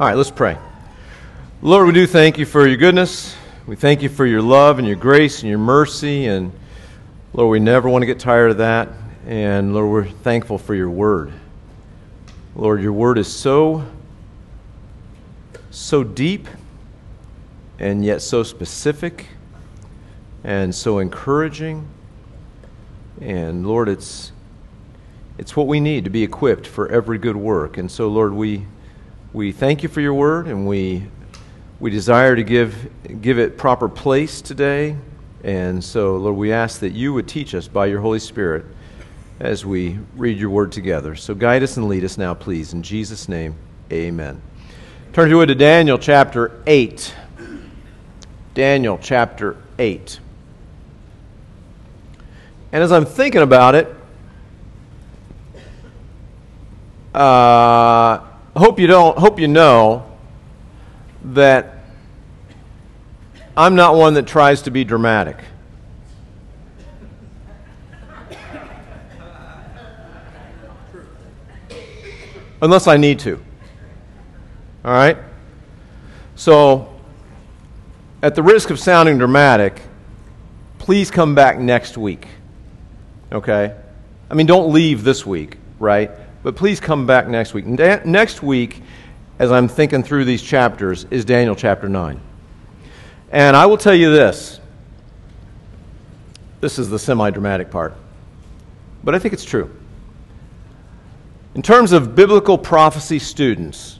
All right, let's pray. Lord, we do thank you for your goodness. We thank you for your love and your grace and your mercy. And Lord, we never want to get tired of that. And Lord, we're thankful for your word. Lord, your word is so, so deep and yet so specific and so encouraging. And Lord, it's, it's what we need to be equipped for every good work. And so, Lord, we, we thank you for your word and we, we desire to give, give it proper place today. And so, Lord, we ask that you would teach us by your Holy Spirit as we read your word together. So guide us and lead us now, please. In Jesus' name, amen. Turn to it to Daniel chapter 8. Daniel chapter 8. And as I'm thinking about it, uh, hope you don't hope you know that I'm not one that tries to be dramatic. Unless I need to. All right? So, at the risk of sounding dramatic, please come back next week. Okay? I mean, don't leave this week, right? But please come back next week. next week, as I'm thinking through these chapters, is Daniel chapter 9. And I will tell you this this is the semi dramatic part, but I think it's true. In terms of biblical prophecy students,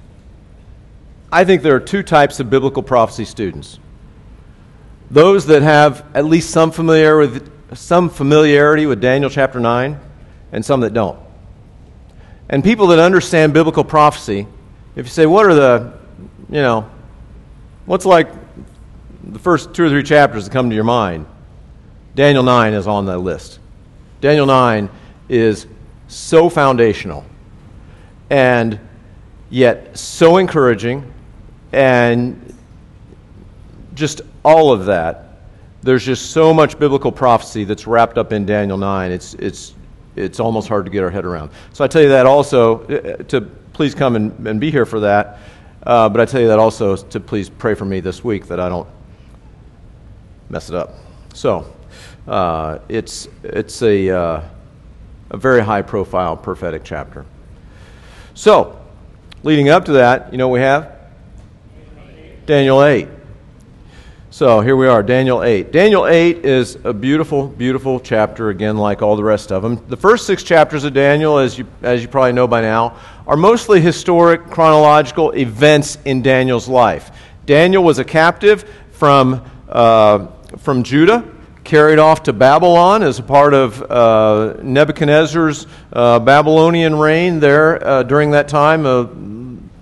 I think there are two types of biblical prophecy students those that have at least some familiarity with, some familiarity with Daniel chapter 9, and some that don't. And people that understand biblical prophecy, if you say, what are the, you know, what's like the first two or three chapters that come to your mind? Daniel 9 is on that list. Daniel 9 is so foundational and yet so encouraging and just all of that. There's just so much biblical prophecy that's wrapped up in Daniel 9. It's, it's, it's almost hard to get our head around. So I tell you that also uh, to please come and, and be here for that. Uh, but I tell you that also to please pray for me this week that I don't mess it up. So uh, it's, it's a, uh, a very high profile prophetic chapter. So, leading up to that, you know we have? Daniel 8. So here we are, Daniel 8. Daniel 8 is a beautiful, beautiful chapter, again, like all the rest of them. The first six chapters of Daniel, as you, as you probably know by now, are mostly historic, chronological events in Daniel's life. Daniel was a captive from, uh, from Judah carried off to Babylon as a part of uh, Nebuchadnezzar's uh, Babylonian reign there uh, during that time. Uh,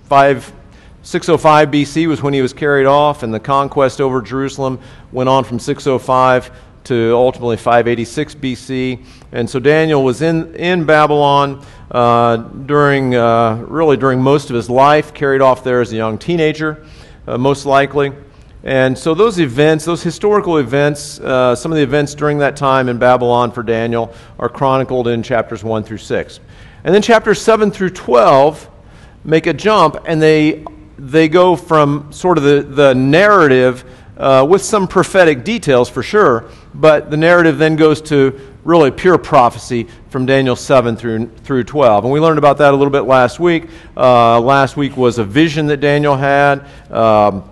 5, 605 BC was when he was carried off, and the conquest over Jerusalem went on from 605 to ultimately 586 BC. And so Daniel was in, in Babylon uh, during, uh, really during most of his life, carried off there as a young teenager, most likely. And so those events, those historical events, uh, some of the events during that time in Babylon for Daniel are chronicled in chapters 1 through 6. And then chapters 7 through 12 make a jump and they, they go from sort of the, the narrative uh, with some prophetic details for sure, but the narrative then goes to really pure prophecy from Daniel 7 through, through 12. And we learned about that a little bit last week. Uh, last week was a vision that Daniel had. Um,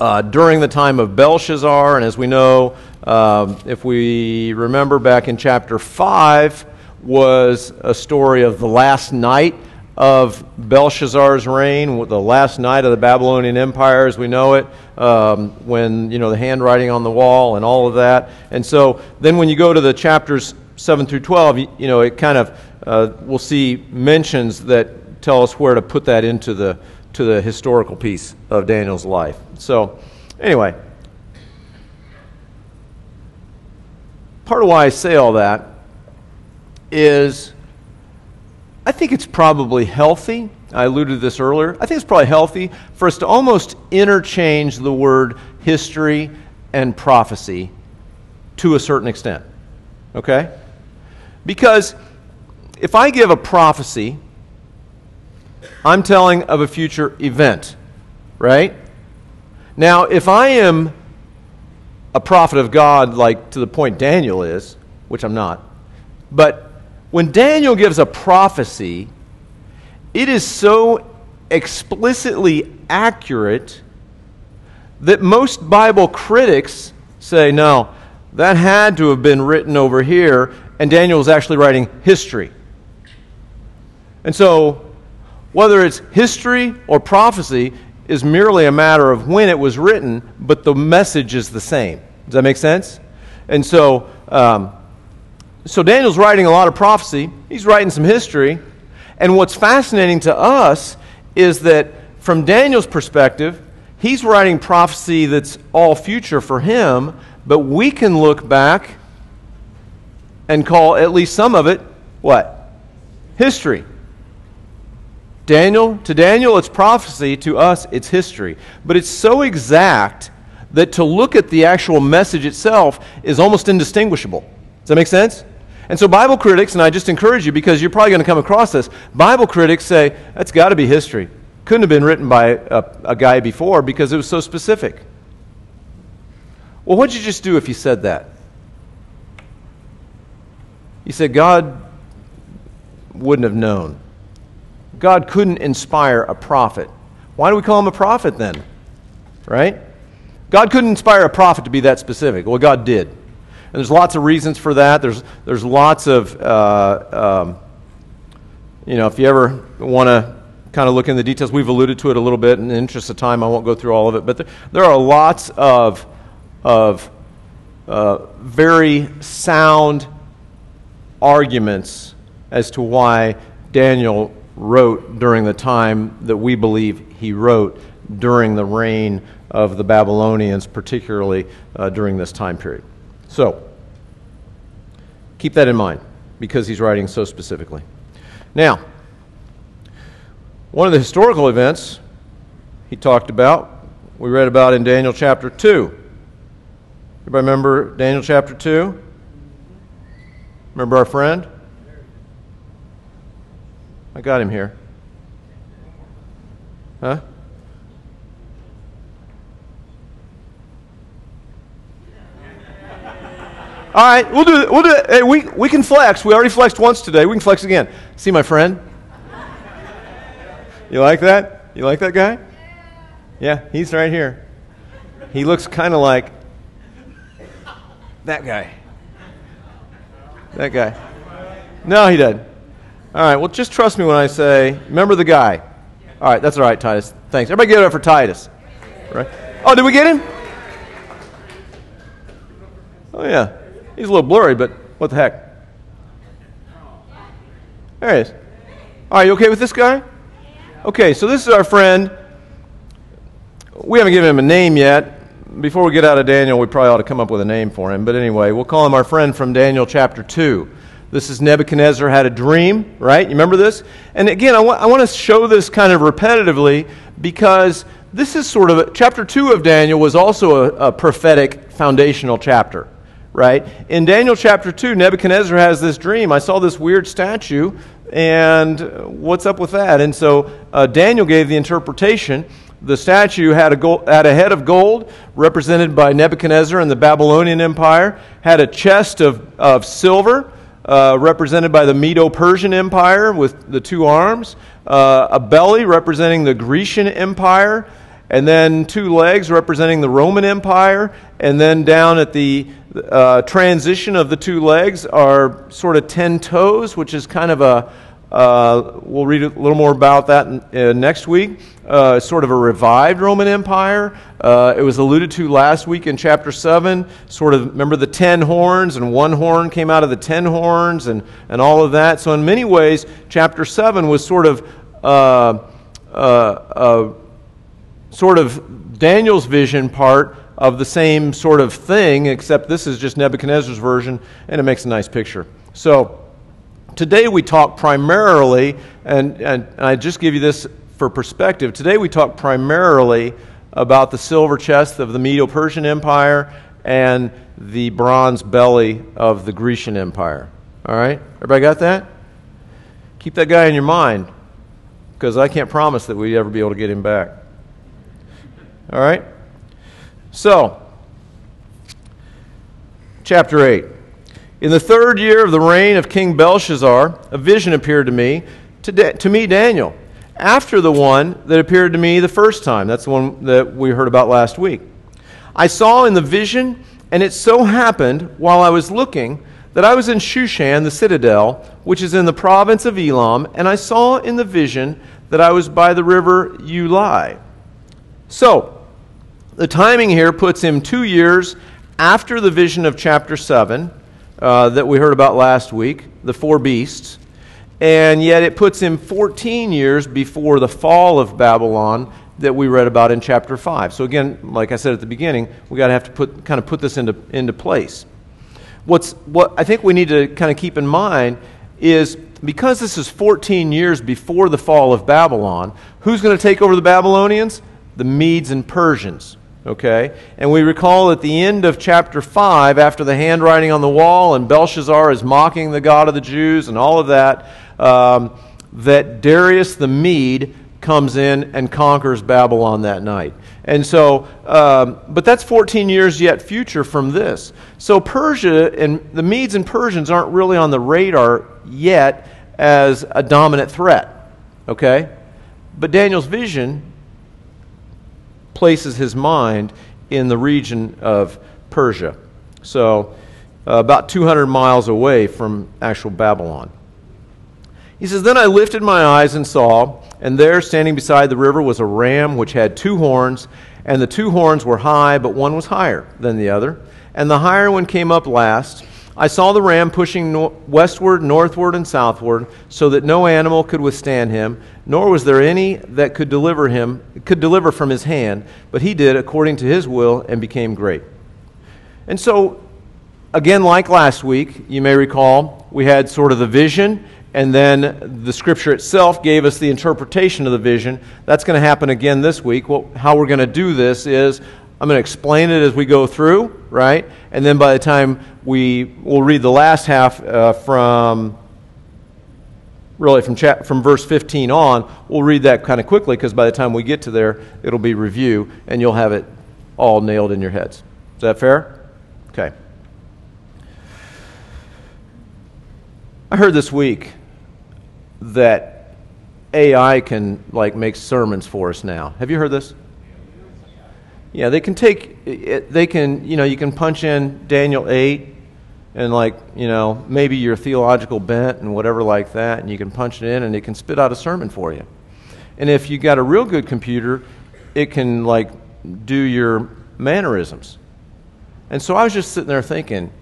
uh, during the time of Belshazzar. And as we know, um, if we remember back in chapter 5, was a story of the last night of Belshazzar's reign, the last night of the Babylonian Empire as we know it, um, when, you know, the handwriting on the wall and all of that. And so then when you go to the chapters 7 through 12, you, you know, it kind of, uh, we'll see mentions that tell us where to put that into the, to the historical piece of Daniel's life. So, anyway, part of why I say all that is I think it's probably healthy. I alluded to this earlier. I think it's probably healthy for us to almost interchange the word history and prophecy to a certain extent. Okay? Because if I give a prophecy I'm telling of a future event, right? Now, if I am a prophet of God, like to the point Daniel is, which I'm not, but when Daniel gives a prophecy, it is so explicitly accurate that most Bible critics say, no, that had to have been written over here, and Daniel is actually writing history. And so, whether it's history or prophecy is merely a matter of when it was written, but the message is the same. Does that make sense? And so, um, so Daniel's writing a lot of prophecy. He's writing some history. And what's fascinating to us is that from Daniel's perspective, he's writing prophecy that's all future for him, but we can look back and call at least some of it what? History. Daniel, to Daniel, it's prophecy. To us, it's history. But it's so exact that to look at the actual message itself is almost indistinguishable. Does that make sense? And so, Bible critics, and I just encourage you because you're probably going to come across this, Bible critics say that's got to be history. Couldn't have been written by a, a guy before because it was so specific. Well, what'd you just do if you said that? You said God wouldn't have known. God couldn't inspire a prophet. Why do we call him a prophet then? Right? God couldn't inspire a prophet to be that specific. Well, God did. And there's lots of reasons for that. There's, there's lots of, uh, um, you know, if you ever want to kind of look in the details, we've alluded to it a little bit. In the interest of time, I won't go through all of it. But there, there are lots of, of uh, very sound arguments as to why Daniel wrote during the time that we believe he wrote during the reign of the Babylonians, particularly uh, during this time period. So, keep that in mind because he's writing so specifically. Now, one of the historical events he talked about, we read about in Daniel chapter 2. Everybody remember Daniel chapter 2? Remember our friend? I got him here. Huh? All right, we'll do it. We'll do it. Hey, we, we can flex. We already flexed once today. We can flex again. See my friend? You like that? You like that guy? Yeah, he's right here. He looks kind of like that guy. That guy. No, he doesn't. All right, well, just trust me when I say, remember the guy. All right, that's all right, Titus. Thanks. Everybody give it up for Titus. Right? Oh, did we get him? Oh, yeah. He's a little blurry, but what the heck? There he is. All right, you okay with this guy? Okay, so this is our friend. We haven't given him a name yet. Before we get out of Daniel, we probably ought to come up with a name for him. But anyway, we'll call him our friend from Daniel chapter 2. This is Nebuchadnezzar had a dream, right? You remember this? And again, I want, I want to show this kind of repetitively because this is sort of a, chapter 2 of Daniel was also a, a prophetic foundational chapter, right? In Daniel chapter 2, Nebuchadnezzar has this dream. I saw this weird statue, and what's up with that? And so uh, Daniel gave the interpretation. The statue had a, gold, had a head of gold, represented by Nebuchadnezzar and the Babylonian Empire, had a chest of, of silver uh, represented by the Medo Persian Empire with the two arms, uh, a belly representing the Grecian Empire, and then two legs representing the Roman Empire, and then down at the uh, transition of the two legs are sort of ten toes, which is kind of a uh, we'll read a little more about that in, uh, next week. Uh, sort of a revived Roman Empire. Uh, it was alluded to last week in chapter 7. Sort of, remember the ten horns, and one horn came out of the ten horns, and, and all of that. So, in many ways, chapter 7 was sort of, uh, sort of Daniel's vision part of the same sort of thing, except this is just Nebuchadnezzar's version, and it makes a nice picture. So, Today we talk primarily, and, and, and I just give you this for perspective. Today we talk primarily about the silver chest of the Medo Persian Empire and the bronze belly of the Grecian Empire. All right? Everybody got that? Keep that guy in your mind. because I can't promise that we'd ever be able to get him back. All right? So, chapter 8. In the third year of the reign of King Belshazzar, a vision appeared to me, to, da- to me, Daniel, after the one that appeared to me the first time. That's the one that we heard about last week. I saw in the vision, and it so happened while I was looking that I was in Shushan, the citadel, which is in the province of Elam, and I saw in the vision that I was by the river Ulai. So, the timing here puts him two years after the vision of chapter 7 uh, that we heard about last week, the four beasts, and yet it puts him 14 years before the fall of Babylon that we read about in chapter 5. So again, like I said at the beginning, we got to have to put kind of put this into into place. What's what I think we need to kind of keep in mind is because this is 14 years before the fall of Babylon, who's going to take over the Babylonians? The Medes and Persians. Okay? And we recall at the end of chapter 5, after the handwriting on the wall and Belshazzar is mocking the God of the Jews and all of that, um, that Darius the Mede comes in and conquers Babylon that night. And so, um, but that's 14 years yet future from this. So Persia and the Medes and Persians aren't really on the radar yet as a dominant threat. Okay? But Daniel's vision places his mind in the region of Persia. So, uh, about 200 miles away from actual Babylon. He says, Then I lifted my eyes and saw, and there standing beside the river was a ram which had two horns, and the two horns were high, but one was higher than the other. And the higher one came up last. I saw the ram pushing no- westward, northward, and southward, so that no animal could withstand him, nor was there any that could deliver him, could deliver from his hand, but he did according to his will and became great. And so, again, like last week, you may recall, we had sort of the vision and then the scripture itself gave us the interpretation of the vision. That's going to happen again this week. Well, how we're going to do this is I'm going to explain it as we go through, right? And then by the time we will read the last half uh, from really from chat, from verse 15 on, we'll read that kind of quickly because by the time we get to there, it'll be review and you'll have it all nailed in your heads. Is that fair? Okay. I heard this week that AI can like make sermons for us now. Have you heard this? Yeah, they can take they can, you know, you can punch in Daniel 8 and like, you know, maybe your theological bent and whatever like that and you can punch it in and it can spit out a sermon for you. And if you got a real good computer, it can like do your mannerisms. And so I was just sitting there thinking,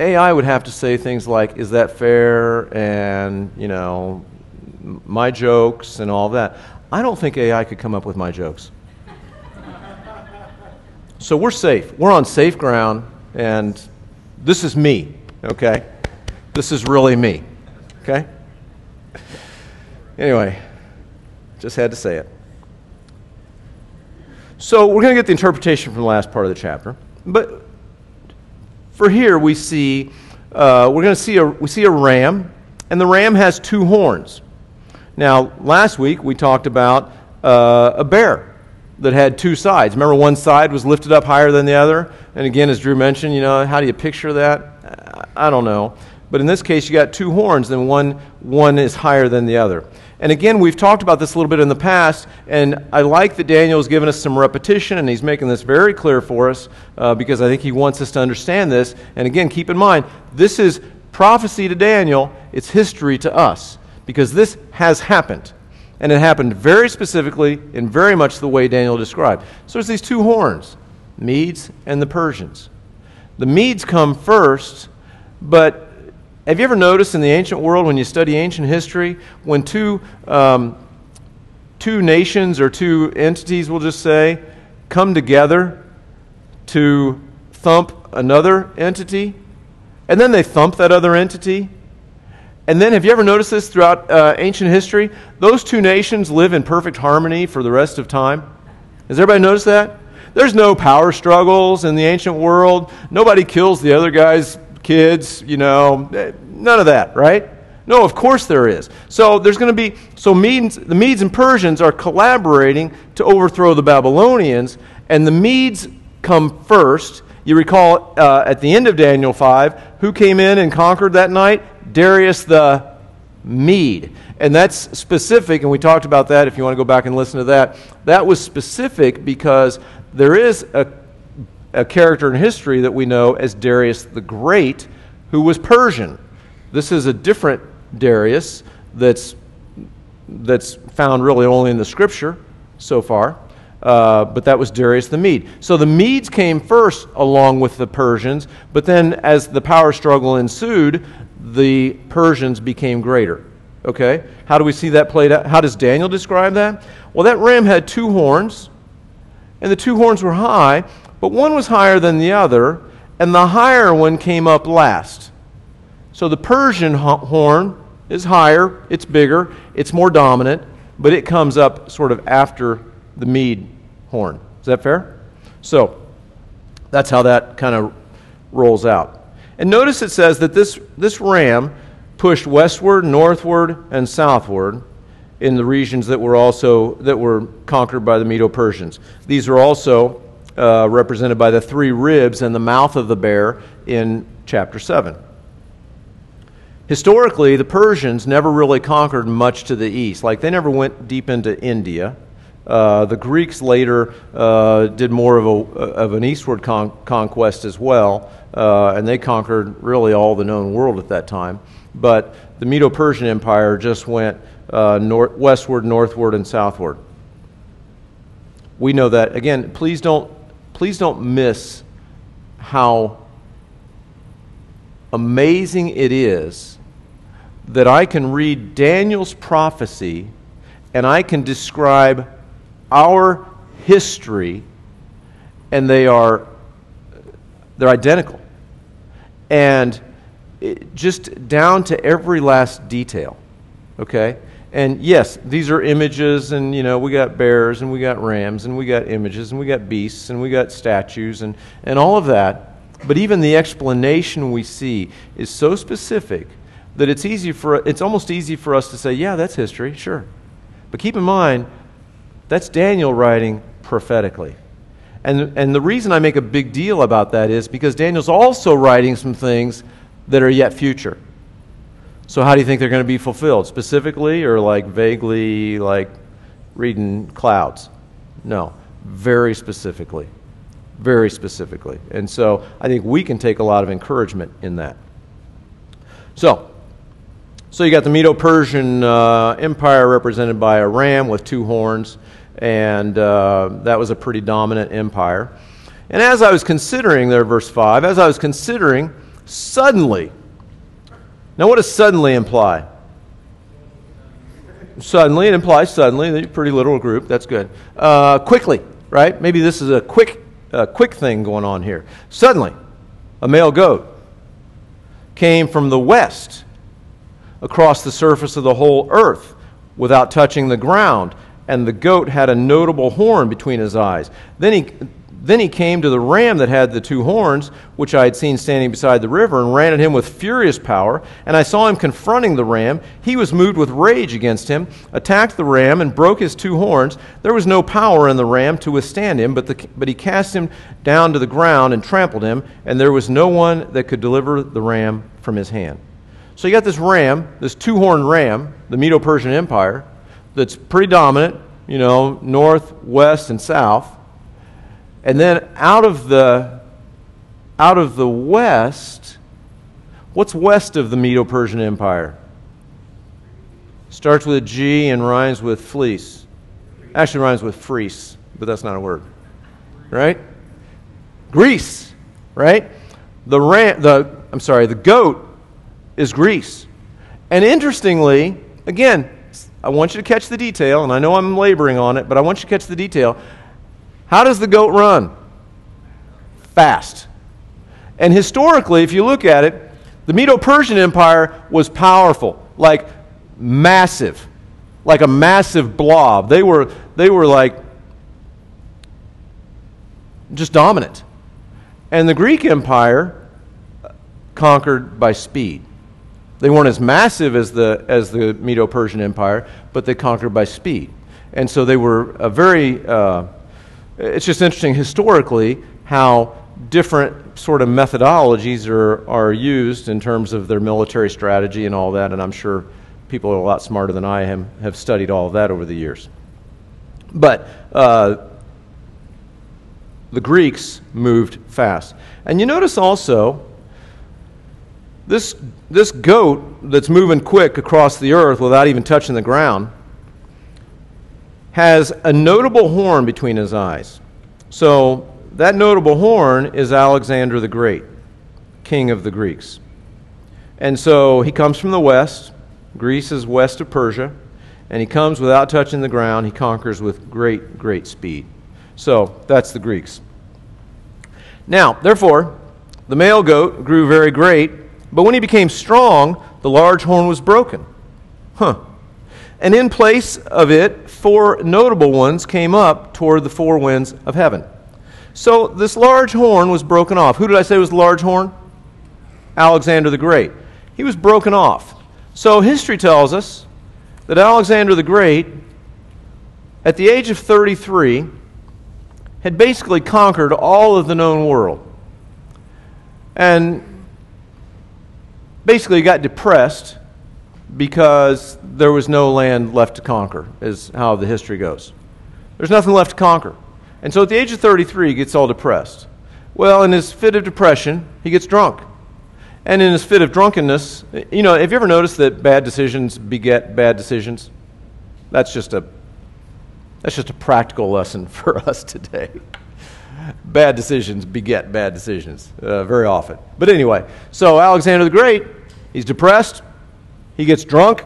AI would have to say things like, is that fair? And, you know, my jokes and all that. I don't think AI could come up with my jokes. So we're safe. We're on safe ground, and this is me, okay? This is really me, okay? Anyway, just had to say it. So we're going to get the interpretation from the last part of the chapter. But for here we see uh, we're going to see a we see a ram, and the ram has two horns. Now, last week we talked about uh, a bear that had two sides. Remember, one side was lifted up higher than the other. And again, as Drew mentioned, you know, how do you picture that? I don't know. But in this case, you got two horns, and one one is higher than the other. And again, we've talked about this a little bit in the past, and I like that Daniel has given us some repetition, and he's making this very clear for us uh, because I think he wants us to understand this. And again, keep in mind, this is prophecy to Daniel, it's history to us because this has happened. And it happened very specifically in very much the way Daniel described. So it's these two horns, Medes and the Persians. The Medes come first, but have you ever noticed in the ancient world, when you study ancient history, when two, um, two nations or two entities, we'll just say, come together to thump another entity, and then they thump that other entity? And then, have you ever noticed this throughout uh, ancient history? Those two nations live in perfect harmony for the rest of time. Has everybody noticed that? There's no power struggles in the ancient world. Nobody kills the other guy's kids, you know, none of that, right? No, of course there is. So there's going to be so Medes, the Medes and Persians are collaborating to overthrow the Babylonians, and the Medes come first. You recall uh, at the end of Daniel 5, who came in and conquered that night? Darius the Mede. And that's specific, and we talked about that if you want to go back and listen to that. That was specific because there is a, a character in history that we know as Darius the Great who was Persian. This is a different Darius that's, that's found really only in the scripture so far. Uh, but that was Darius the Mede. So the Medes came first along with the Persians, but then as the power struggle ensued, the Persians became greater. Okay? How do we see that played out? How does Daniel describe that? Well, that ram had two horns, and the two horns were high, but one was higher than the other, and the higher one came up last. So the Persian horn is higher, it's bigger, it's more dominant, but it comes up sort of after the Mede horn. Is that fair? So that's how that kind of rolls out. And notice it says that this, this ram pushed westward, northward, and southward in the regions that were also that were conquered by the Medo-Persians. These are also uh, represented by the three ribs and the mouth of the bear in chapter 7. Historically, the Persians never really conquered much to the east. Like, they never went deep into India. Uh, the Greeks later uh, did more of, a, of an eastward con- conquest as well, uh, and they conquered really all the known world at that time. But the Medo Persian Empire just went uh, north, westward, northward, and southward. We know that. Again, please don't, please don't miss how amazing it is that I can read Daniel's prophecy and I can describe our history and they are they're identical. And it, just down to every last detail okay? And yes these are images and you know we got bears and we got rams and we got images and we got beasts and we got statues and, and all of that. But even the explanation we see is so specific that it's easy for it's almost easy for us to say, yeah, that's history, sure. But keep in mind, that's Daniel writing prophetically. And, and the reason I make a big deal about that is because Daniel's also writing some things that are yet future. So, how do you think they're going to be fulfilled? Specifically, or like vaguely, like reading clouds? No, very specifically. Very specifically. And so, I think we can take a lot of encouragement in that. So, so you got the Medo Persian uh, Empire represented by a ram with two horns, and uh, that was a pretty dominant empire. And as I was considering there, verse 5, as I was considering, suddenly, now what does suddenly imply? Suddenly, it implies suddenly, pretty literal group, that's good. Uh, quickly, right? Maybe this is a quick, quick thing going on here. Suddenly, a male goat came from the west across the surface of the whole earth without touching the ground. And the goat had a notable horn between his eyes. Then he, then he came to the ram that had the two horns, which I had seen standing beside the river, and ran at him with furious power. And I saw him confronting the ram. He was moved with rage against him, attacked the ram, and broke his two horns. There was no power in the ram to withstand him, but, the, but he cast him down to the ground and trampled him, and there was no one that could deliver the ram from his hand. So you got this ram, this two horned ram, the Medo Persian Empire, that's pretty dominant, you know, north, west, and south. And then out of the out of the west, what's west of the Medo Persian Empire? Starts with a G and rhymes with fleece. Actually rhymes with freeze, but that's not a word. Right? Greece, right? The ram, the I'm sorry, the goat is Greece. And interestingly, again, I want you to catch the detail, and I know I'm laboring on it, but I want you to catch the detail. How does the goat run? Fast. And historically, if you look at it, the Medo Persian Empire was powerful, like massive, like a massive blob. They were, they were like just dominant. And the Greek Empire conquered by speed. They weren't as massive as the, as the Medo Persian Empire, but they conquered by speed. And so they were a very, uh, it's just interesting historically how different sort of methodologies are, are used in terms of their military strategy and all that. And I'm sure people are a lot smarter than I am, have studied all of that over the years. But uh, the Greeks moved fast. And you notice also this, this goat that's moving quick across the earth without even touching the ground has a notable horn between his eyes. So that notable horn is Alexander the Great, king of the Greeks. And so he comes from the west. Greece is west of Persia. And he comes without touching the ground. He conquers with great, great speed. So that's the Greeks. Now, therefore, the male goat grew very great but when he became strong, the large horn was broken. Huh. And in place of it, four notable ones came up toward the four winds of heaven. So this large horn was broken off. Who did I say was the large horn? Alexander the Great. He was broken off. So history tells us that Alexander the Great, at the age of 33, had basically conquered all of the known world. And basically got depressed because there was no land left to conquer, is how the history goes. There's nothing left to conquer. And so at the age of 33, he gets all depressed. Well, in his fit of depression, he gets drunk. And in his fit of drunkenness, you know, have you ever noticed that bad decisions beget bad decisions? That's just a that's just a practical lesson for us today bad decisions beget bad decisions uh, very often. But anyway, so Alexander the Great, he's depressed, he gets drunk,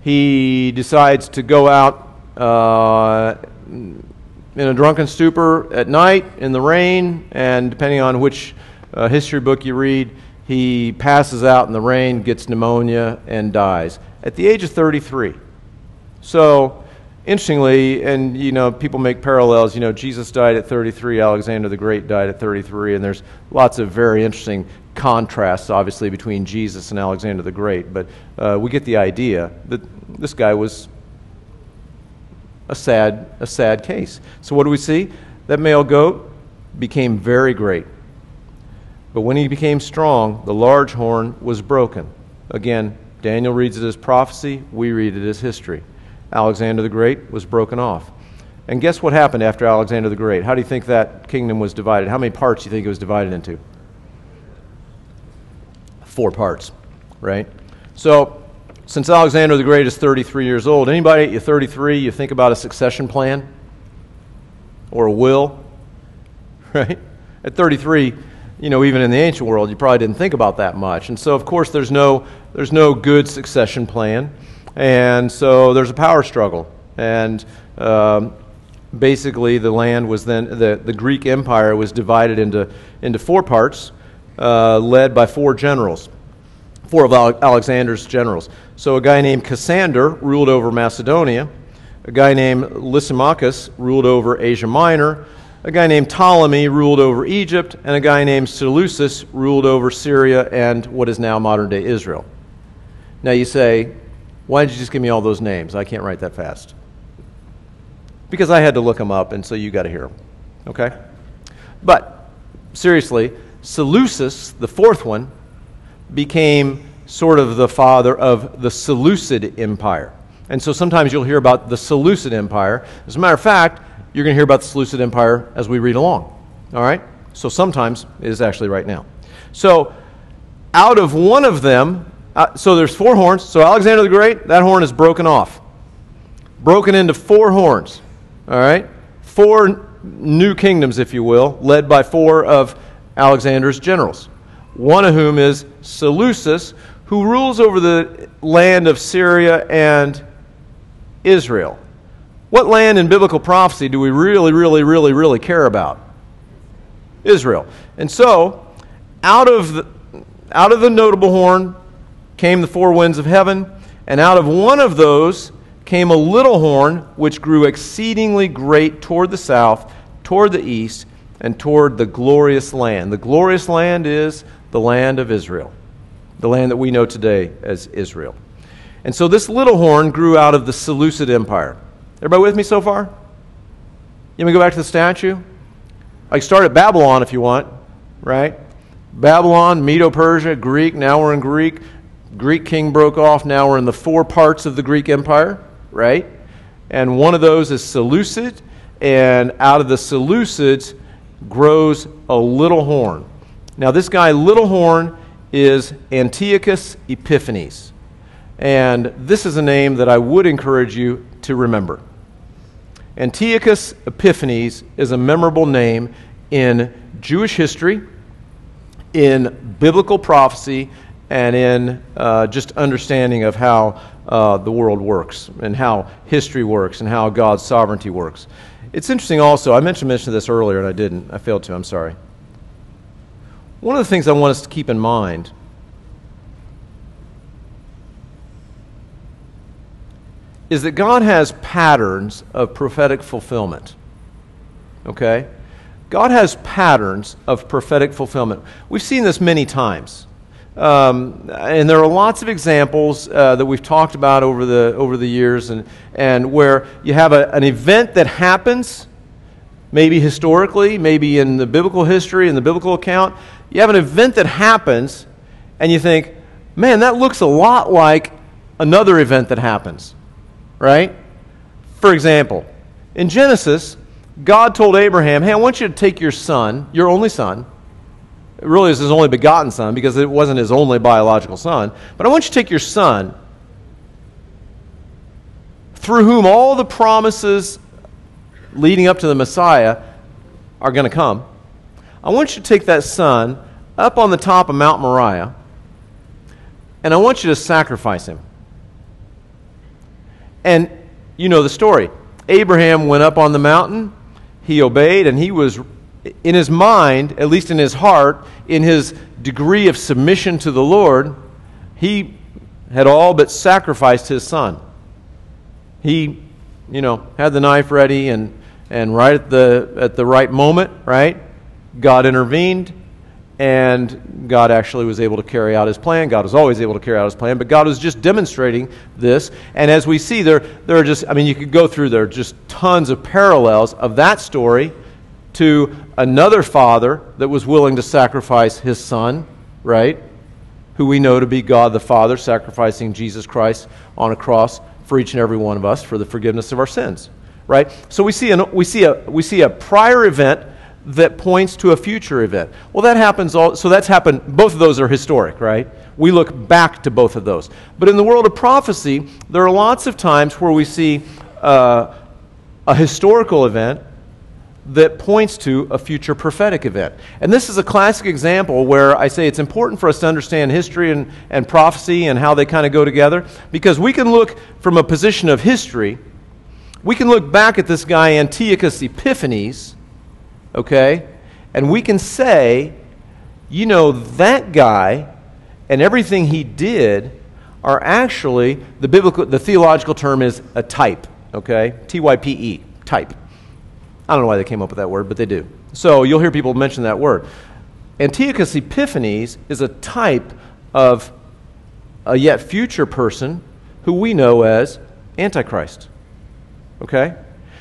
he decides to go out uh, in a drunken stupor at night in the rain, and depending on which uh, history book you read, he passes out in the rain, gets pneumonia, and dies. At the age of 33. So, interestingly, and you know, people make parallels. You know, Jesus died at 33, Alexander the Great died at 33, and there's lots of very interesting contrasts, obviously, between Jesus and Alexander the Great. But uh, we get the idea that this guy was a sad, a sad case. So what do we see? That male goat became very great. But when he became strong, the large horn was broken. Again, Daniel reads it as prophecy, we read it as history. Alexander the Great was broken off. And guess what happened after Alexander the Great? How do you think that kingdom was divided? How many parts do you think it was divided into? Four parts, right? So, since Alexander the Great is 33 years old, anybody at 33, you think about a succession plan or a will, right? At 33, you know, even in the ancient world, you probably didn't think about that much. And so, of course, there's no, there's no good succession plan. And so there's a power struggle. And um, basically, the land was then, the, the Greek Empire was divided into, into four parts, uh, led by four generals, four of Alexander's generals. So a guy named Cassander ruled over Macedonia, a guy named Lysimachus ruled over Asia Minor, a guy named Ptolemy ruled over Egypt, and a guy named Seleucus ruled over Syria and what is now modern day Israel. Now you say, why did you just give me all those names? I can't write that fast. Because I had to look them up, and so you got to hear them. Okay? But, seriously, Seleucus, the fourth one, became sort of the father of the Seleucid Empire. And so sometimes you'll hear about the Seleucid Empire. As a matter of fact, you're going to hear about the Seleucid Empire as we read along. All right? So sometimes it is actually right now. So, out of one of them, uh, so there's four horns. So Alexander the Great, that horn is broken off. Broken into four horns. All right? Four new kingdoms, if you will, led by four of Alexander's generals. One of whom is Seleucus, who rules over the land of Syria and Israel. What land in biblical prophecy do we really, really, really, really care about? Israel. And so, out of the, out of the notable horn, came the four winds of heaven, and out of one of those came a little horn, which grew exceedingly great toward the south, toward the east, and toward the glorious land. The glorious land is the land of Israel. the land that we know today as Israel. And so this little horn grew out of the Seleucid Empire. Everybody with me so far? You want me to go back to the statue? I can start at Babylon if you want, right? Babylon, Medo Persia, Greek, now we're in Greek. Greek king broke off, now we're in the four parts of the Greek Empire, right? And one of those is Seleucid, and out of the Seleucids grows a little horn. Now, this guy, Little Horn, is Antiochus Epiphanes. And this is a name that I would encourage you to remember. Antiochus Epiphanes is a memorable name in Jewish history, in biblical prophecy, and in uh, just understanding of how uh, the world works and how history works and how God's sovereignty works. It's interesting also, I mentioned, mentioned this earlier and I didn't. I failed to, I'm sorry. One of the things I want us to keep in mind is that God has patterns of prophetic fulfillment. Okay? God has patterns of prophetic fulfillment. We've seen this many times. Um, and there are lots of examples uh, that we've talked about over the, over the years, and, and where you have a, an event that happens, maybe historically, maybe in the biblical history, in the biblical account. You have an event that happens, and you think, man, that looks a lot like another event that happens right? For example, in Genesis, God told Abraham, Hey, I want you to take your son, your only son. Really is his only begotten son because it wasn't his only biological son. But I want you to take your son, through whom all the promises leading up to the Messiah are going to come. I want you to take that son up on the top of Mount Moriah, and I want you to sacrifice him. And you know the story. Abraham went up on the mountain, he obeyed, and he was, in his mind, at least in his heart, in his degree of submission to the Lord, he had all but sacrificed his son. He, you know, had the knife ready, and, and right at the, at the right moment, right, God intervened and God actually was able to carry out his plan. God was always able to carry out his plan, but God was just demonstrating this. And as we see, there, there are just, I mean, you could go through, there are just tons of parallels of that story to another father that was willing to sacrifice his son, right? Who we know to be God the Father, sacrificing Jesus Christ on a cross for each and every one of us for the forgiveness of our sins, right? So we see, an, we see, a, we see a prior event that points to a future event. Well, that happens all, so that's happened, both of those are historic, right? We look back to both of those. But in the world of prophecy, there are lots of times where we see uh, a historical event that points to a future prophetic event. And this is a classic example where I say it's important for us to understand history and, and prophecy and how they kind of go together because we can look from a position of history. We can look back at this guy, Antiochus Epiphanes, okay? And we can say, you know, that guy and everything he did are actually, the biblical, the theological term is a type, okay? T Y P E, type. I don't know why they came up with that word, but they do. So you'll hear people mention that word. Antiochus Epiphanes is a type of a yet future person who we know as Antichrist. Okay?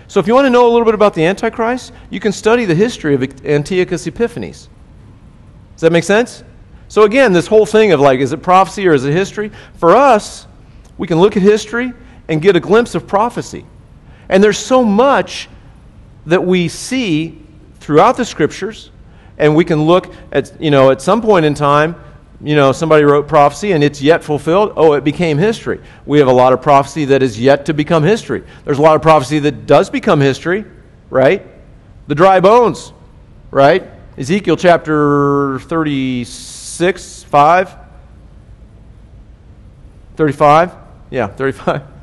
So, if you want to know a little bit about the Antichrist, you can study the history of Antiochus Epiphanes. Does that make sense? So, again, this whole thing of like, is it prophecy or is it history? For us, we can look at history and get a glimpse of prophecy. And there's so much that we see throughout the scriptures, and we can look at, you know, at some point in time, you know, somebody wrote prophecy and it's yet fulfilled. Oh, it became history. We have a lot of prophecy that is yet to become history. There's a lot of prophecy that does become history, right? The dry bones, right? Ezekiel chapter 36, 5. 35? Yeah, 35.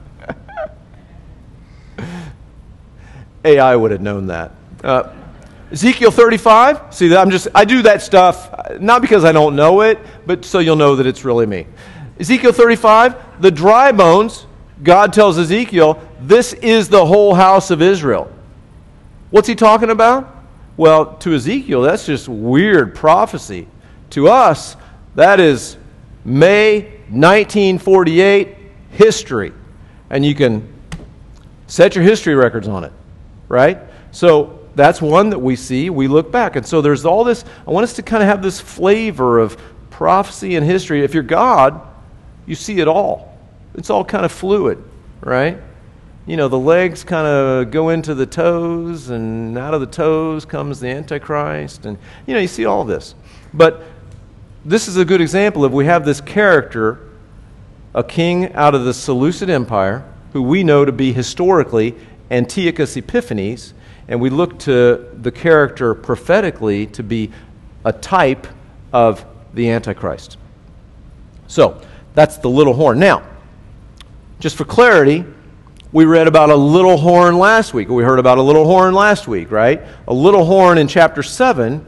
AI would have known that. Uh, Ezekiel 35. See, I'm just I do that stuff not because I don't know it, but so you'll know that it's really me. Ezekiel 35, the dry bones, God tells Ezekiel, this is the whole house of Israel. What's he talking about? Well, to Ezekiel, that's just weird prophecy. To us, that is May 1948, history. And you can set your history records on it, right? So that's one that we see. We look back. And so there's all this, I want us to kind of have this flavor of prophecy and history. If you're God, you see it all. It's all kind of fluid, right? You know, the legs kind of go into the toes, and out of the toes comes the Antichrist. And, you know, you see all this. But this is a good example of we have this character, a king out of the Seleucid Empire, who we know to be historically Antiochus Epiphanes, and we look to the character prophetically to be a type of the Antichrist. So, that's the little horn. Now, just for clarity, we read about a little horn last week. We heard about a little horn last week, right? A little horn in chapter 7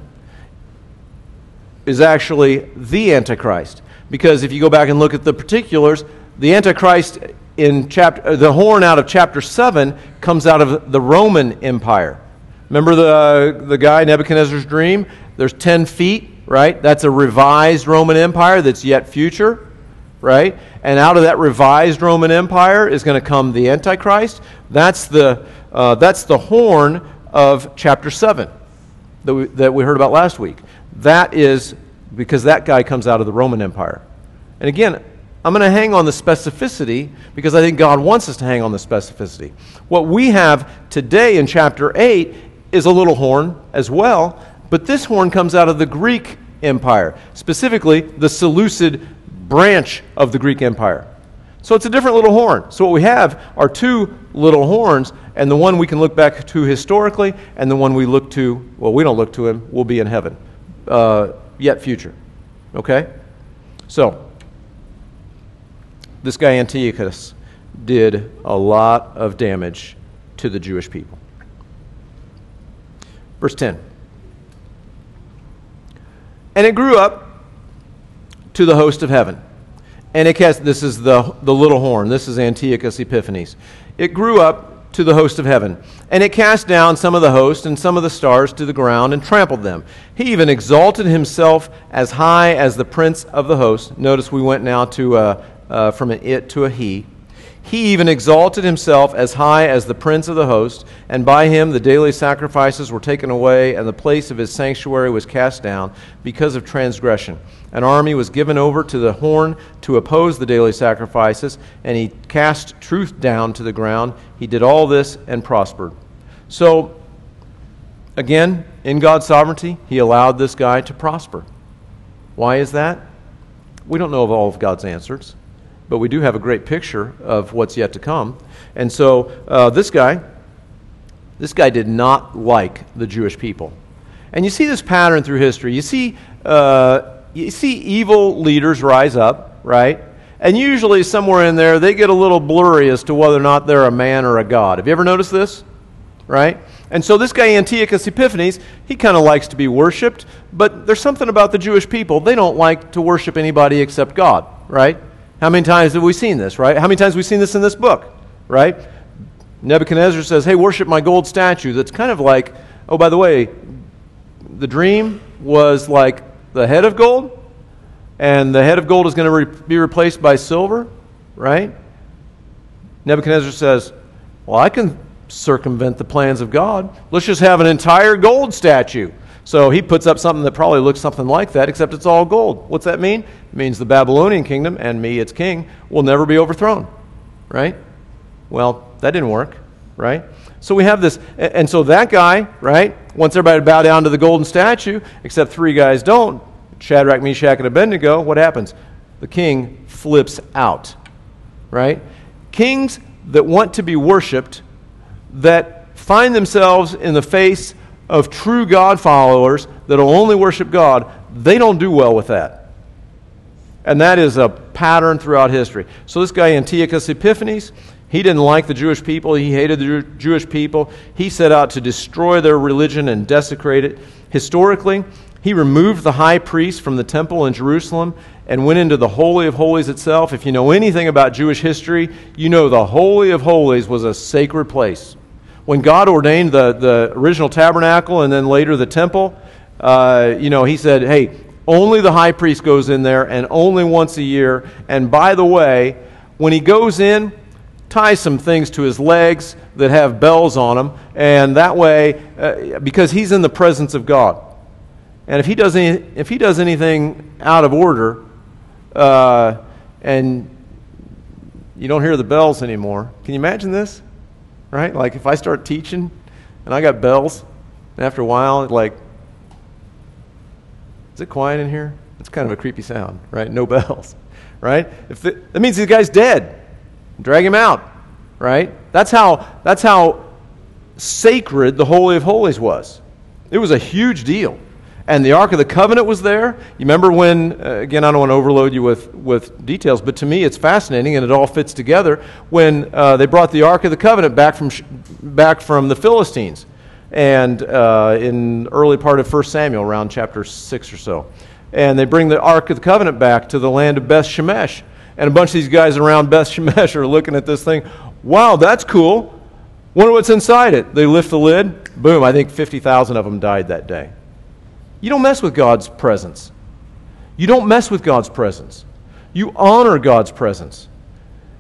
is actually the Antichrist. Because if you go back and look at the particulars, the Antichrist in chapter, uh, the horn out of chapter 7 comes out of the Roman Empire. Remember the, the guy, Nebuchadnezzar's dream? There's 10 feet, right? That's a revised Roman Empire that's yet future, right? And out of that revised Roman Empire is going to come the Antichrist. That's the, uh, that's the horn of chapter 7 that we, that we heard about last week. That is because that guy comes out of the Roman Empire. And again, I'm going to hang on the specificity because I think God wants us to hang on the specificity. What we have today in chapter 8 is a little horn as well, but this horn comes out of the Greek Empire, specifically the Seleucid branch of the Greek Empire. So it's a different little horn. So what we have are two little horns, and the one we can look back to historically, and the one we look to, well, we don't look to him, we'll be in heaven, uh, yet future. Okay? So, this guy Antiochus did a lot of damage to the Jewish people. Verse 10. And it grew up to the host of heaven. And it cast, this is the, the little horn. This is Antiochus Epiphanes. It grew up to the host of heaven. And it cast down some of the host and some of the stars to the ground and trampled them. He even exalted himself as high as the prince of the host. Notice we went now to uh, uh, from an it to a he. He even exalted himself as high as the prince of the host, and by him the daily sacrifices were taken away, and the place of his sanctuary was cast down because of transgression. An army was given over to the horn to oppose the daily sacrifices, and he cast truth down to the ground. He did all this and prospered. So, again, in God's sovereignty, he allowed this guy to prosper. Why is that? We don't know of all of God's answers but we do have a great picture of what's yet to come. And so uh, this guy, this guy did not like the Jewish people. And you see this pattern through history. You see, uh, you see evil leaders rise up, right? And usually somewhere in there, they get a little blurry as to whether or not they're a man or a god. Have you ever noticed this? Right? And so this guy, Antiochus Epiphanes, he kind of likes to be worshiped, but there's something about the Jewish people. They don't like to worship anybody except God, right? How many times have we seen this, right? How many times have we seen this in this book, right? Nebuchadnezzar says, Hey, worship my gold statue. That's kind of like, oh, by the way, the dream was like the head of gold, and the head of gold is going to re- be replaced by silver, right? Nebuchadnezzar says, Well, I can circumvent the plans of God. Let's just have an entire gold statue. So he puts up something that probably looks something like that, except it's all gold. What's that mean? It means the Babylonian kingdom, and me, its king, will never be overthrown. Right? Well, that didn't work. Right? So we have this, and so that guy, right, wants everybody to bow down to the golden statue, except three guys don't Shadrach, Meshach, and Abednego. What happens? The king flips out. Right? Kings that want to be worshiped, that find themselves in the face of true God followers that will only worship God, they don't do well with that. And that is a pattern throughout history. So this guy, Antiochus Epiphanes, he didn't like the Jewish people. He hated the Jewish people. He set out to destroy their religion and desecrate it. Historically, he removed the high priest from the temple in Jerusalem and went into the Holy of Holies itself. If you know anything about Jewish history, you know the Holy of Holies was a sacred place when God ordained the, the original tabernacle and then later the temple, uh, you know, he said, hey, Only the high priest goes in there, and only once a year. And by the way, when he goes in, tie some things to his legs that have bells on them, and that way, uh, because he's in the presence of God. And if he does, any, if he does anything out of order, uh, and you don't hear the bells anymore, can you imagine this? Right? Like if I start teaching and I got bells, and after a while, like, is it quiet in here? It's kind of a creepy sound, right? No bells, right? If the, that means the guy's dead. Drag him out, right? That's how, that's how sacred the Holy of Holies was. It was a huge deal. And the Ark of the Covenant was there. You remember when, uh, again, I don't want to overload you with, with details, but to me it's fascinating and it all fits together. When uh, they brought the Ark of the Covenant back from, back from the Philistines, and uh, in early part of 1 Samuel, around chapter 6 or so. And they bring the Ark of the Covenant back to the land of Beth Shemesh. And a bunch of these guys around Beth Shemesh are looking at this thing. Wow, that's cool. Wonder what's inside it. They lift the lid. Boom, I think 50,000 of them died that day. You don't mess with God's presence. You don't mess with God's presence. You honor God's presence.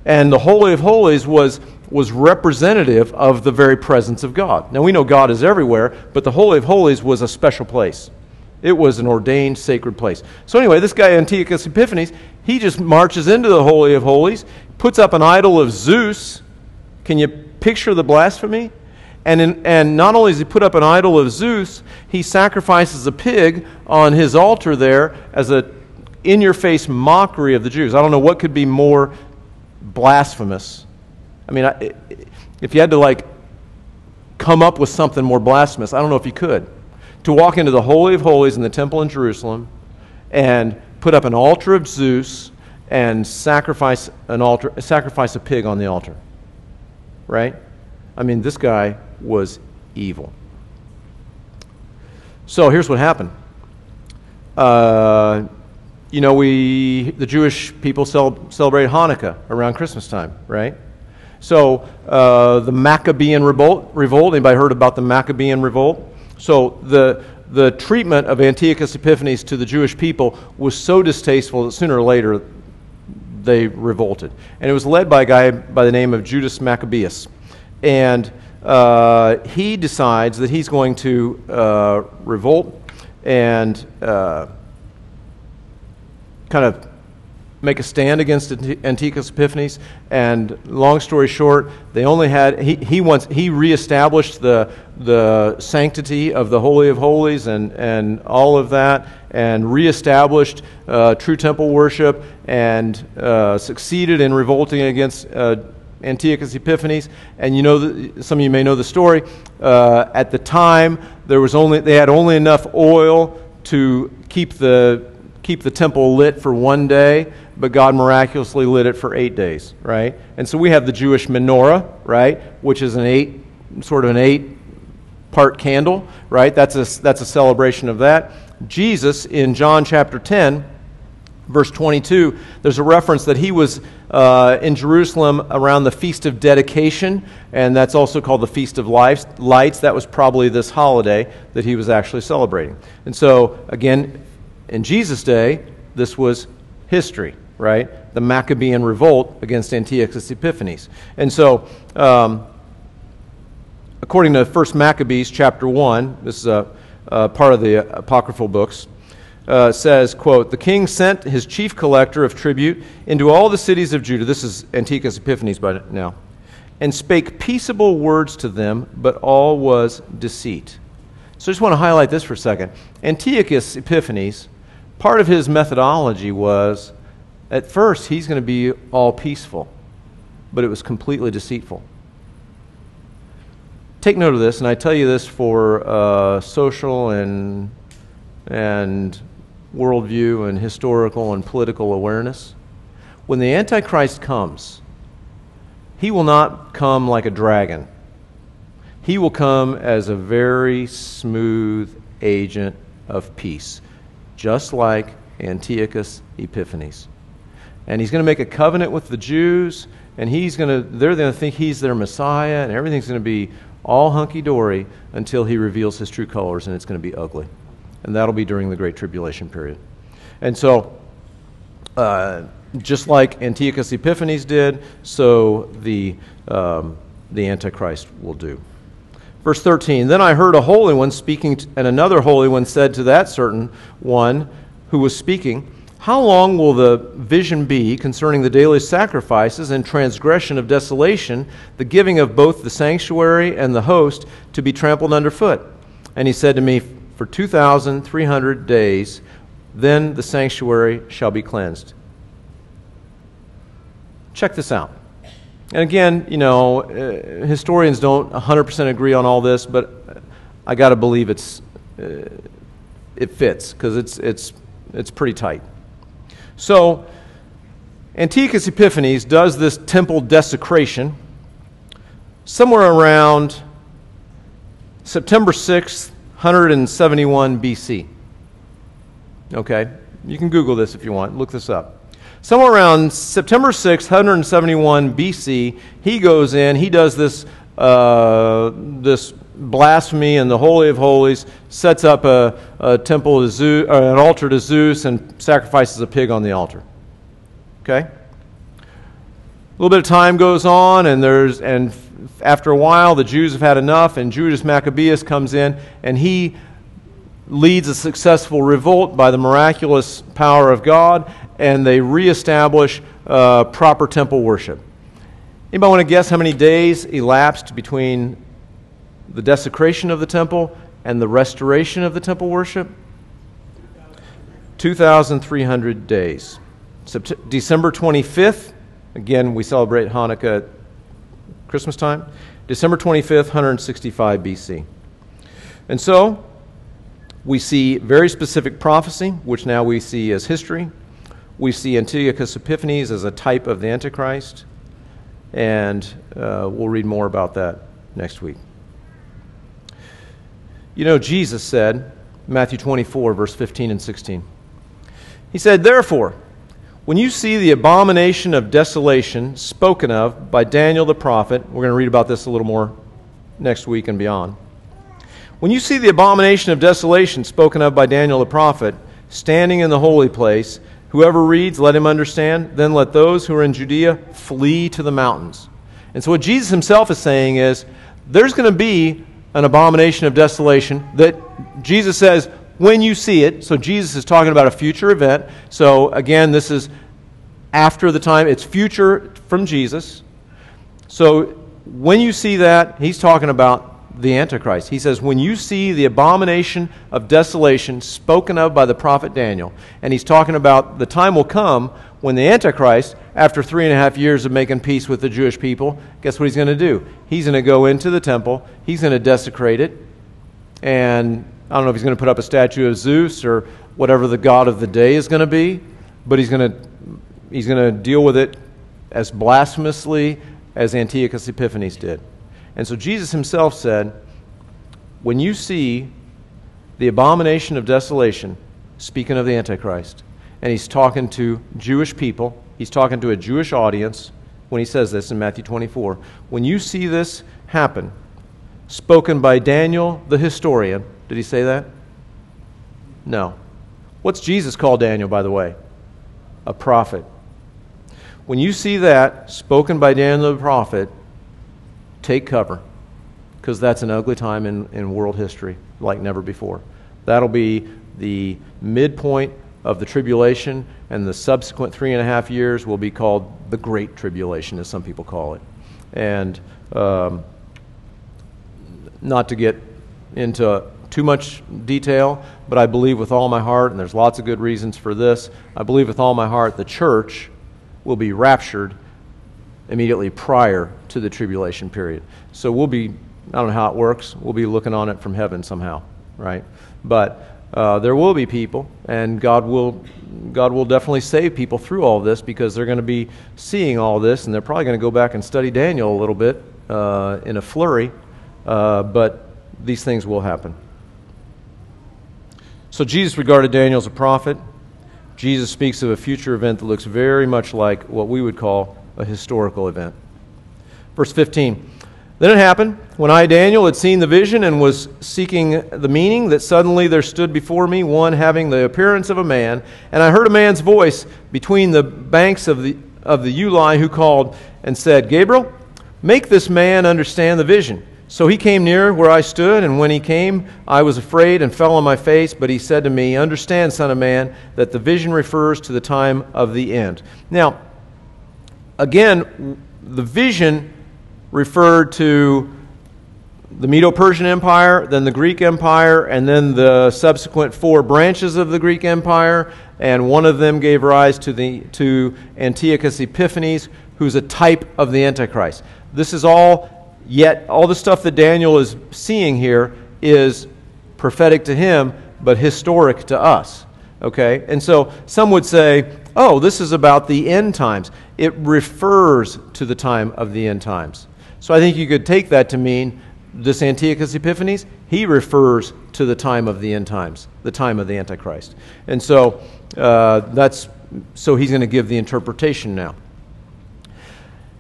And the Holy of Holies was, was representative of the very presence of God. Now, we know God is everywhere, but the Holy of Holies was a special place. It was an ordained sacred place. So, anyway, this guy, Antiochus Epiphanes, he just marches into the Holy of Holies, puts up an idol of Zeus. Can you picture the blasphemy? And, in, and not only does he put up an idol of Zeus, he sacrifices a pig on his altar there as a in your face mockery of the Jews. I don't know what could be more blasphemous. I mean, I, if you had to like come up with something more blasphemous, I don't know if you could. To walk into the Holy of Holies in the temple in Jerusalem and put up an altar of Zeus and sacrifice an altar sacrifice a pig on the altar. Right? I mean, this guy was evil. So here's what happened. Uh, you know, we the Jewish people cel- celebrate Hanukkah around Christmas time, right? So uh, the Maccabean revolt, revolt. Anybody heard about the Maccabean revolt? So the the treatment of Antiochus Epiphanes to the Jewish people was so distasteful that sooner or later they revolted, and it was led by a guy by the name of Judas Maccabeus, and uh, he decides that he's going to uh, revolt and uh, kind of make a stand against Antiochus Epiphanes. And long story short, they only had he he wants he reestablished the the sanctity of the Holy of Holies and and all of that, and reestablished uh, true temple worship, and uh, succeeded in revolting against uh, Antiochus Epiphanes, and you know, the, some of you may know the story. Uh, at the time, there was only they had only enough oil to keep the keep the temple lit for one day, but God miraculously lit it for eight days, right? And so we have the Jewish menorah, right, which is an eight sort of an eight part candle, right? That's a that's a celebration of that. Jesus in John chapter ten verse 22, there's a reference that he was uh, in Jerusalem around the Feast of Dedication, and that's also called the Feast of Lights. That was probably this holiday that he was actually celebrating. And so, again, in Jesus' day, this was history, right? The Maccabean revolt against Antiochus Epiphanes. And so, um, according to 1 Maccabees chapter 1, this is a, a part of the apocryphal books, uh, says, quote, The king sent his chief collector of tribute into all the cities of Judah. This is Antiochus Epiphanes by now. And spake peaceable words to them, but all was deceit. So I just want to highlight this for a second. Antiochus Epiphanes, part of his methodology was at first he's going to be all peaceful, but it was completely deceitful. Take note of this, and I tell you this for uh, social and and worldview and historical and political awareness. When the Antichrist comes, he will not come like a dragon. He will come as a very smooth agent of peace, just like Antiochus Epiphanes. And he's going to make a covenant with the Jews, and he's going to, they're going to think he's their Messiah, and everything's going to be all hunky dory until he reveals his true colors, and it's going to be ugly and that'll be during the Great Tribulation period. And so, uh, just like Antiochus Epiphanes did, so the, um, the Antichrist will do. Verse 13 Then I heard a holy one speaking, and another holy one said to that certain one who was speaking, How long will the vision be concerning the daily sacrifices and transgression of desolation, the giving of both the sanctuary and the host to be trampled underfoot? And he said to me, For 2,300 days, then the sanctuary shall be cleansed. Check this out. And again, you know, uh, historians don't 100% agree on all this, but I got to believe it's, uh, it fits because it's, it's, it's pretty tight. So, Antiochus Epiphanes does this temple desecration somewhere around September 6th, 171 BC. Okay? You can Google this if you want, look this up. Somewhere around September 6, 171 BC, he goes in, he does this, uh, this blasphemy in the Holy of Holies, sets up a, a temple to Zeus, uh, an altar to Zeus, and sacrifices a pig on the altar. Okay? A little bit of time goes on, and there's and after a while, the Jews have had enough, and Judas Maccabeus comes in, and he leads a successful revolt by the miraculous power of God, and they reestablish uh, proper temple worship. Anybody want to guess how many days elapsed between the desecration of the temple and the restoration of the temple worship? 2,300 days. December 25th, again, we celebrate Hanukkah Christmas time. December 25th, 165 BC. And so, we see very specific prophecy, which now we see as history. We see Antiochus Epiphanes as a type of the Antichrist, and uh, we'll read more about that next week. You know, Jesus said, Matthew 24, verse 15 and 16. He said, Therefore, when you see the abomination of desolation spoken of by Daniel the prophet, we're going to read about this a little more next week and beyond. When you see the abomination of desolation spoken of by Daniel the prophet standing in the holy place, Whoever reads, let him understand. Then let those who are in Judea flee to the mountains. And so, what Jesus himself is saying is there's going to be an abomination of desolation that Jesus says, when you see it. So, Jesus is talking about a future event. So, again, this is after the time, it's future from Jesus. So, when you see that, he's talking about the Antichrist. He says, When you see the abomination of desolation spoken of by the prophet Daniel, and he's talking about the time will come when the Antichrist, after three and a half years of making peace with the Jewish people, guess what he's going to do? He's going to go into the temple, he's going to desecrate it, and I don't know if he's going to put up a statue of Zeus or whatever the god of the day is going to be, but he's going to, he's going to deal with it as blasphemously as Antiochus Epiphanes did. And so Jesus himself said, When you see the abomination of desolation, speaking of the Antichrist, and he's talking to Jewish people, he's talking to a Jewish audience when he says this in Matthew 24. When you see this happen, spoken by Daniel the historian, did he say that? No. What's Jesus called Daniel, by the way? A prophet. When you see that spoken by Daniel the prophet, take cover because that's an ugly time in, in world history like never before. That'll be the midpoint of the tribulation, and the subsequent three and a half years will be called the Great Tribulation, as some people call it. And um, not to get into too much detail, but I believe with all my heart, and there's lots of good reasons for this, I believe with all my heart the church will be raptured immediately prior to the tribulation period. So we'll be, I don't know how it works, we'll be looking on it from heaven somehow, right? But uh, there will be people, and God will, God will definitely save people through all this because they're going to be seeing all this, and they're probably going to go back and study Daniel a little bit uh, in a flurry, uh, but these things will happen. So Jesus regarded Daniel as a prophet. Jesus speaks of a future event that looks very much like what we would call a historical event. Verse 15 Then it happened, when I, Daniel, had seen the vision and was seeking the meaning, that suddenly there stood before me one having the appearance of a man, and I heard a man's voice between the banks of the, of the Ulai who called and said, Gabriel, make this man understand the vision. So he came near where I stood, and when he came, I was afraid and fell on my face. But he said to me, Understand, Son of Man, that the vision refers to the time of the end. Now, again, the vision referred to the Medo Persian Empire, then the Greek Empire, and then the subsequent four branches of the Greek Empire. And one of them gave rise to, the, to Antiochus Epiphanes, who's a type of the Antichrist. This is all, yet, all the stuff that Daniel is seeing here is prophetic to him, but historic to us. Okay? And so some would say, oh, this is about the end times. It refers to the time of the end times. So I think you could take that to mean this Antiochus Epiphanes, he refers to the time of the end times, the time of the Antichrist. And so uh, that's so he's going to give the interpretation now.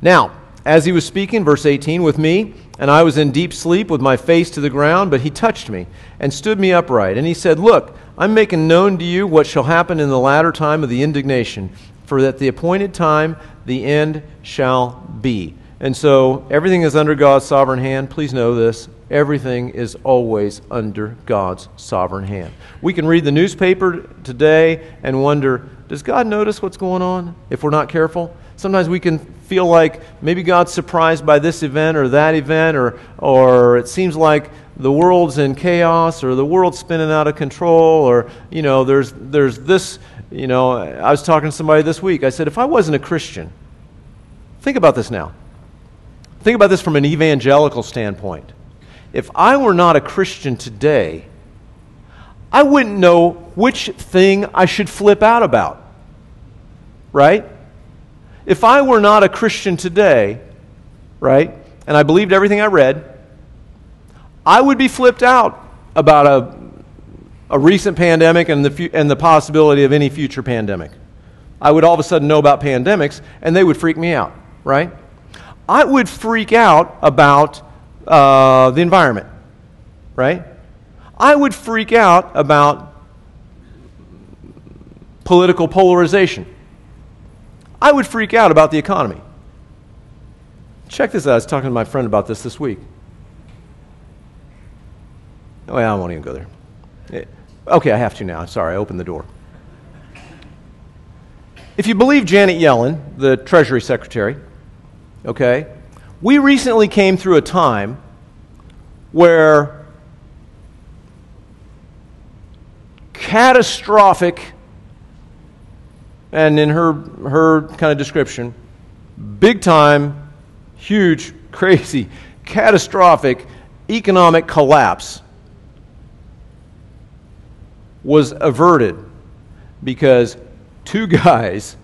Now, as he was speaking, verse 18, with me, and I was in deep sleep with my face to the ground, but he touched me and stood me upright. And he said, Look, I'm making known to you what shall happen in the latter time of the indignation, for that the appointed time, the end shall be. And so everything is under God's sovereign hand. Please know this. Everything is always under God's sovereign hand. We can read the newspaper today and wonder, does God notice what's going on if we're not careful? Sometimes we can feel like maybe God's surprised by this event or that event, or, or it seems like the world's in chaos or the world's spinning out of control, or, you know, there's, there's this, you know, I was talking to somebody this week. I said, if I wasn't a Christian, think about this now. Think about this from an evangelical standpoint. If I were not a Christian today, I wouldn't know which thing I should flip out about. Right? If I were not a Christian today, right, and I believed everything I read, I would be flipped out about a, a recent pandemic and the, and the possibility of any future pandemic. I would all of a sudden know about pandemics, and they would freak me out, right? I would freak out about uh, the environment, right? I would freak out about political polarization. I would freak out about the economy. Check this out. I was talking to my friend about this this week. Oh, yeah, I won't even go there. Eh, okay, I have to now. Sorry, I opened the door. If you believe Janet Yellen, the Treasury Secretary, okay? We recently came through a time where catastrophic, and in her, her kind of description, big time, huge, crazy, catastrophic economic collapse was averted because two guys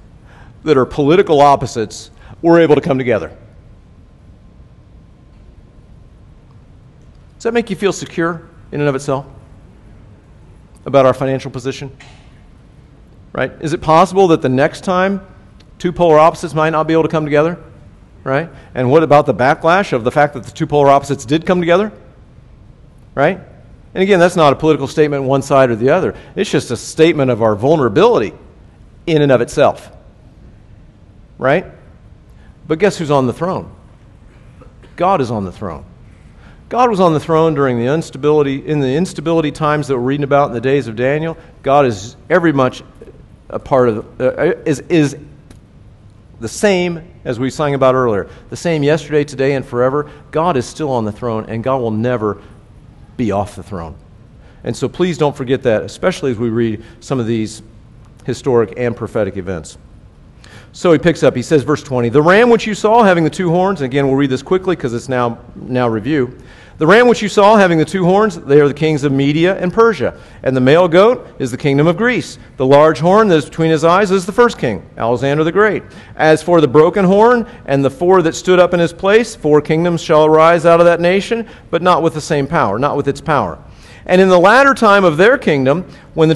that are political opposites we're able to come together. Does that make you feel secure in and of itself about our financial position? Right? Is it possible that the next time two polar opposites might not be able to come together? Right? And what about the backlash of the fact that the two polar opposites did come together? Right? And again, that's not a political statement one side or the other. It's just a statement of our vulnerability in and of itself. Right? But guess who's on the throne? God is on the throne. God was on the throne during the instability in the instability times that we're reading about in the days of Daniel. God is every much a part of uh, is is the same as we sang about earlier. The same yesterday, today, and forever. God is still on the throne, and God will never be off the throne. And so please don't forget that, especially as we read some of these historic and prophetic events. So he picks up, he says, verse 20, The ram which you saw having the two horns, and again, we'll read this quickly because it's now, now review. The ram which you saw having the two horns, they are the kings of Media and Persia. And the male goat is the kingdom of Greece. The large horn that is between his eyes is the first king, Alexander the Great. As for the broken horn and the four that stood up in his place, four kingdoms shall arise out of that nation, but not with the same power, not with its power. And in the latter time of their kingdom, when the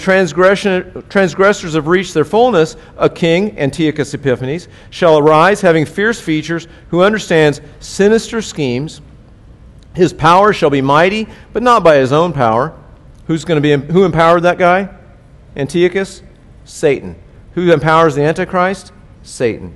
transgressors have reached their fullness, a king, Antiochus Epiphanes, shall arise, having fierce features, who understands sinister schemes, His power shall be mighty, but not by his own power. Who's going to be who empowered that guy? Antiochus? Satan. Who empowers the Antichrist? Satan.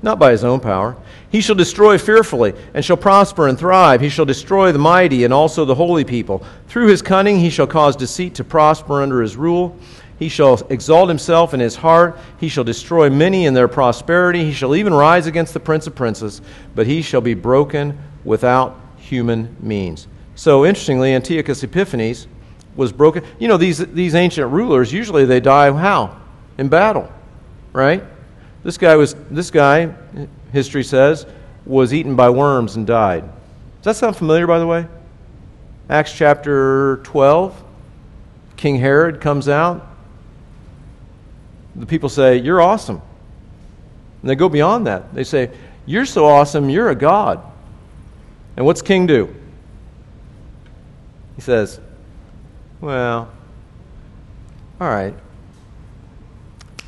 Not by his own power. He shall destroy fearfully, and shall prosper and thrive. He shall destroy the mighty and also the holy people. Through his cunning he shall cause deceit to prosper under his rule. He shall exalt himself in his heart. He shall destroy many in their prosperity. He shall even rise against the prince of princes, but he shall be broken without human means. So, interestingly, Antiochus Epiphanes was broken. You know, these, these ancient rulers, usually they die how? In battle, right? This guy was, this guy, history says, was eaten by worms and died. Does that sound familiar, by the way? Acts chapter 12. King Herod comes out. The people say, You're awesome. And they go beyond that. They say, You're so awesome, you're a God. And what's King do? He says, Well, all right.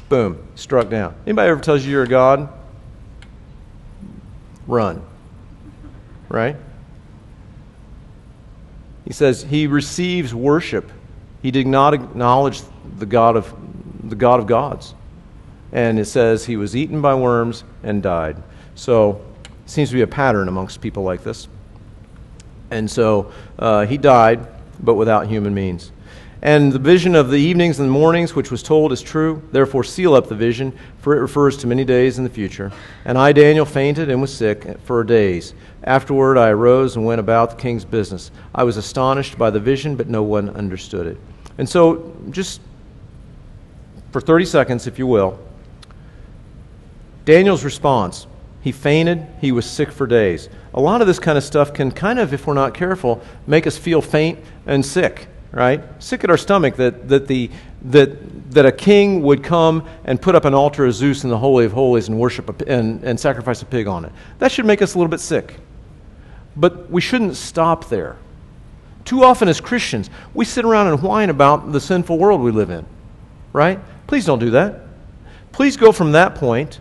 Boom, struck down. Anybody ever tells you you're a God? Run. Right? He says he receives worship. He did not acknowledge the God of the God of gods. And it says he was eaten by worms and died. So seems to be a pattern amongst people like this. And so uh, he died, but without human means. And the vision of the evenings and the mornings, which was told, is true. Therefore, seal up the vision, for it refers to many days in the future. And I, Daniel, fainted and was sick for days. Afterward, I arose and went about the king's business. I was astonished by the vision, but no one understood it. And so, just for 30 seconds, if you will, Daniel's response he fainted, he was sick for days. A lot of this kind of stuff can kind of, if we're not careful, make us feel faint and sick right? Sick at our stomach that, that, the, that, that a king would come and put up an altar of Zeus in the Holy of Holies and worship a, and, and sacrifice a pig on it. That should make us a little bit sick. But we shouldn't stop there. Too often, as Christians, we sit around and whine about the sinful world we live in, right? Please don't do that. Please go from that point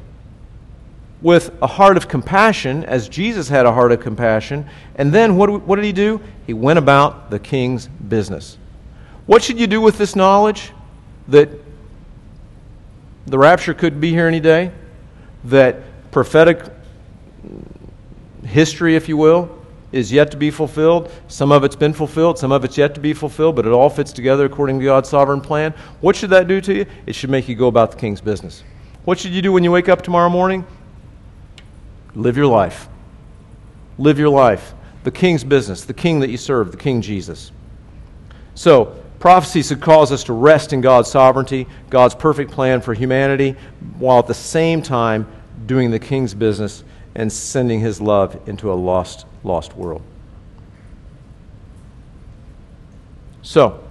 with a heart of compassion, as Jesus had a heart of compassion. And then what, what did he do? He went about the king's business. What should you do with this knowledge? That the rapture could be here any day? That prophetic history, if you will, is yet to be fulfilled. Some of it's been fulfilled, some of it's yet to be fulfilled, but it all fits together according to God's sovereign plan. What should that do to you? It should make you go about the king's business. What should you do when you wake up tomorrow morning? Live your life. Live your life. The king's business, the king that you serve, the King Jesus. So, Prophecy should cause us to rest in God's sovereignty, God's perfect plan for humanity, while at the same time doing the king's business and sending his love into a lost, lost world. So,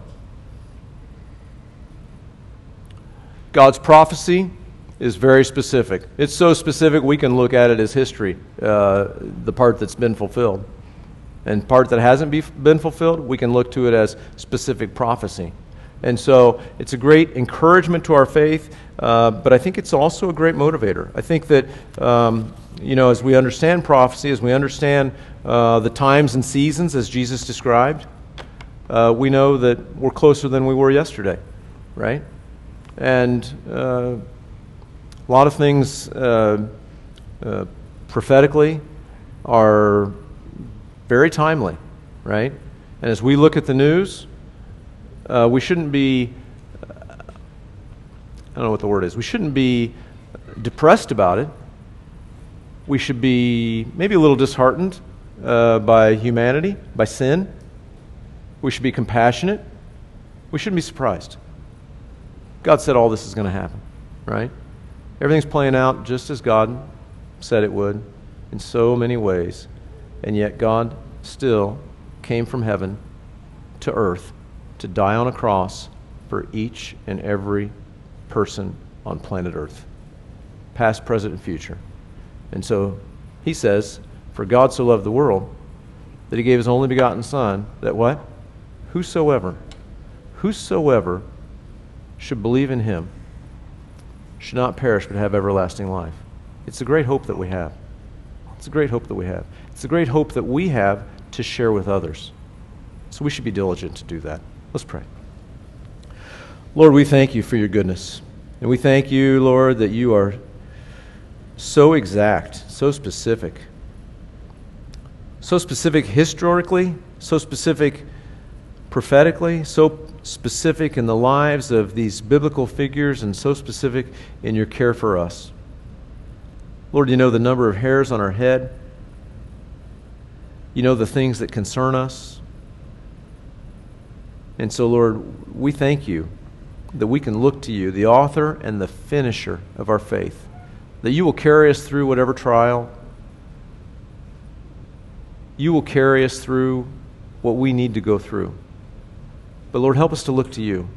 God's prophecy is very specific. It's so specific we can look at it as history, uh, the part that's been fulfilled and part that hasn't be, been fulfilled, we can look to it as specific prophecy. And so it's a great encouragement to our faith, uh, but I think it's also a great motivator. I think that, um, you know, as we understand prophecy, as we understand uh, the times and seasons as Jesus described, uh, we know that we're closer than we were yesterday, right? And uh, a lot of things uh, uh, prophetically are very timely, right? And as we look at the news, uh, we shouldn't be, I don't know what the word is, we shouldn't be depressed about it. We should be maybe a little disheartened uh, by humanity, by sin. We should be compassionate. We shouldn't be surprised. God said all this is going to happen, right? Everything's playing out just as God said it would in so many ways. And yet, God still came from heaven to earth to die on a cross for each and every person on planet Earth, past, present, and future. And so he says, For God so loved the world that he gave his only begotten Son, that what? Whosoever, whosoever should believe in him should not perish but have everlasting life. It's a great hope that we have. It's a great hope that we have. It's a great hope that we have to share with others. So we should be diligent to do that. Let's pray. Lord, we thank you for your goodness. And we thank you, Lord, that you are so exact, so specific. So specific historically, so specific prophetically, so specific in the lives of these biblical figures, and so specific in your care for us. Lord, you know the number of hairs on our head. You know the things that concern us. And so, Lord, we thank you that we can look to you, the author and the finisher of our faith, that you will carry us through whatever trial. You will carry us through what we need to go through. But Lord, help us to look to you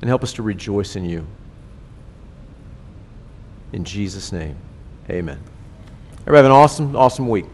and help us to rejoice in you. In Jesus' name, amen. Everybody have an awesome, awesome week.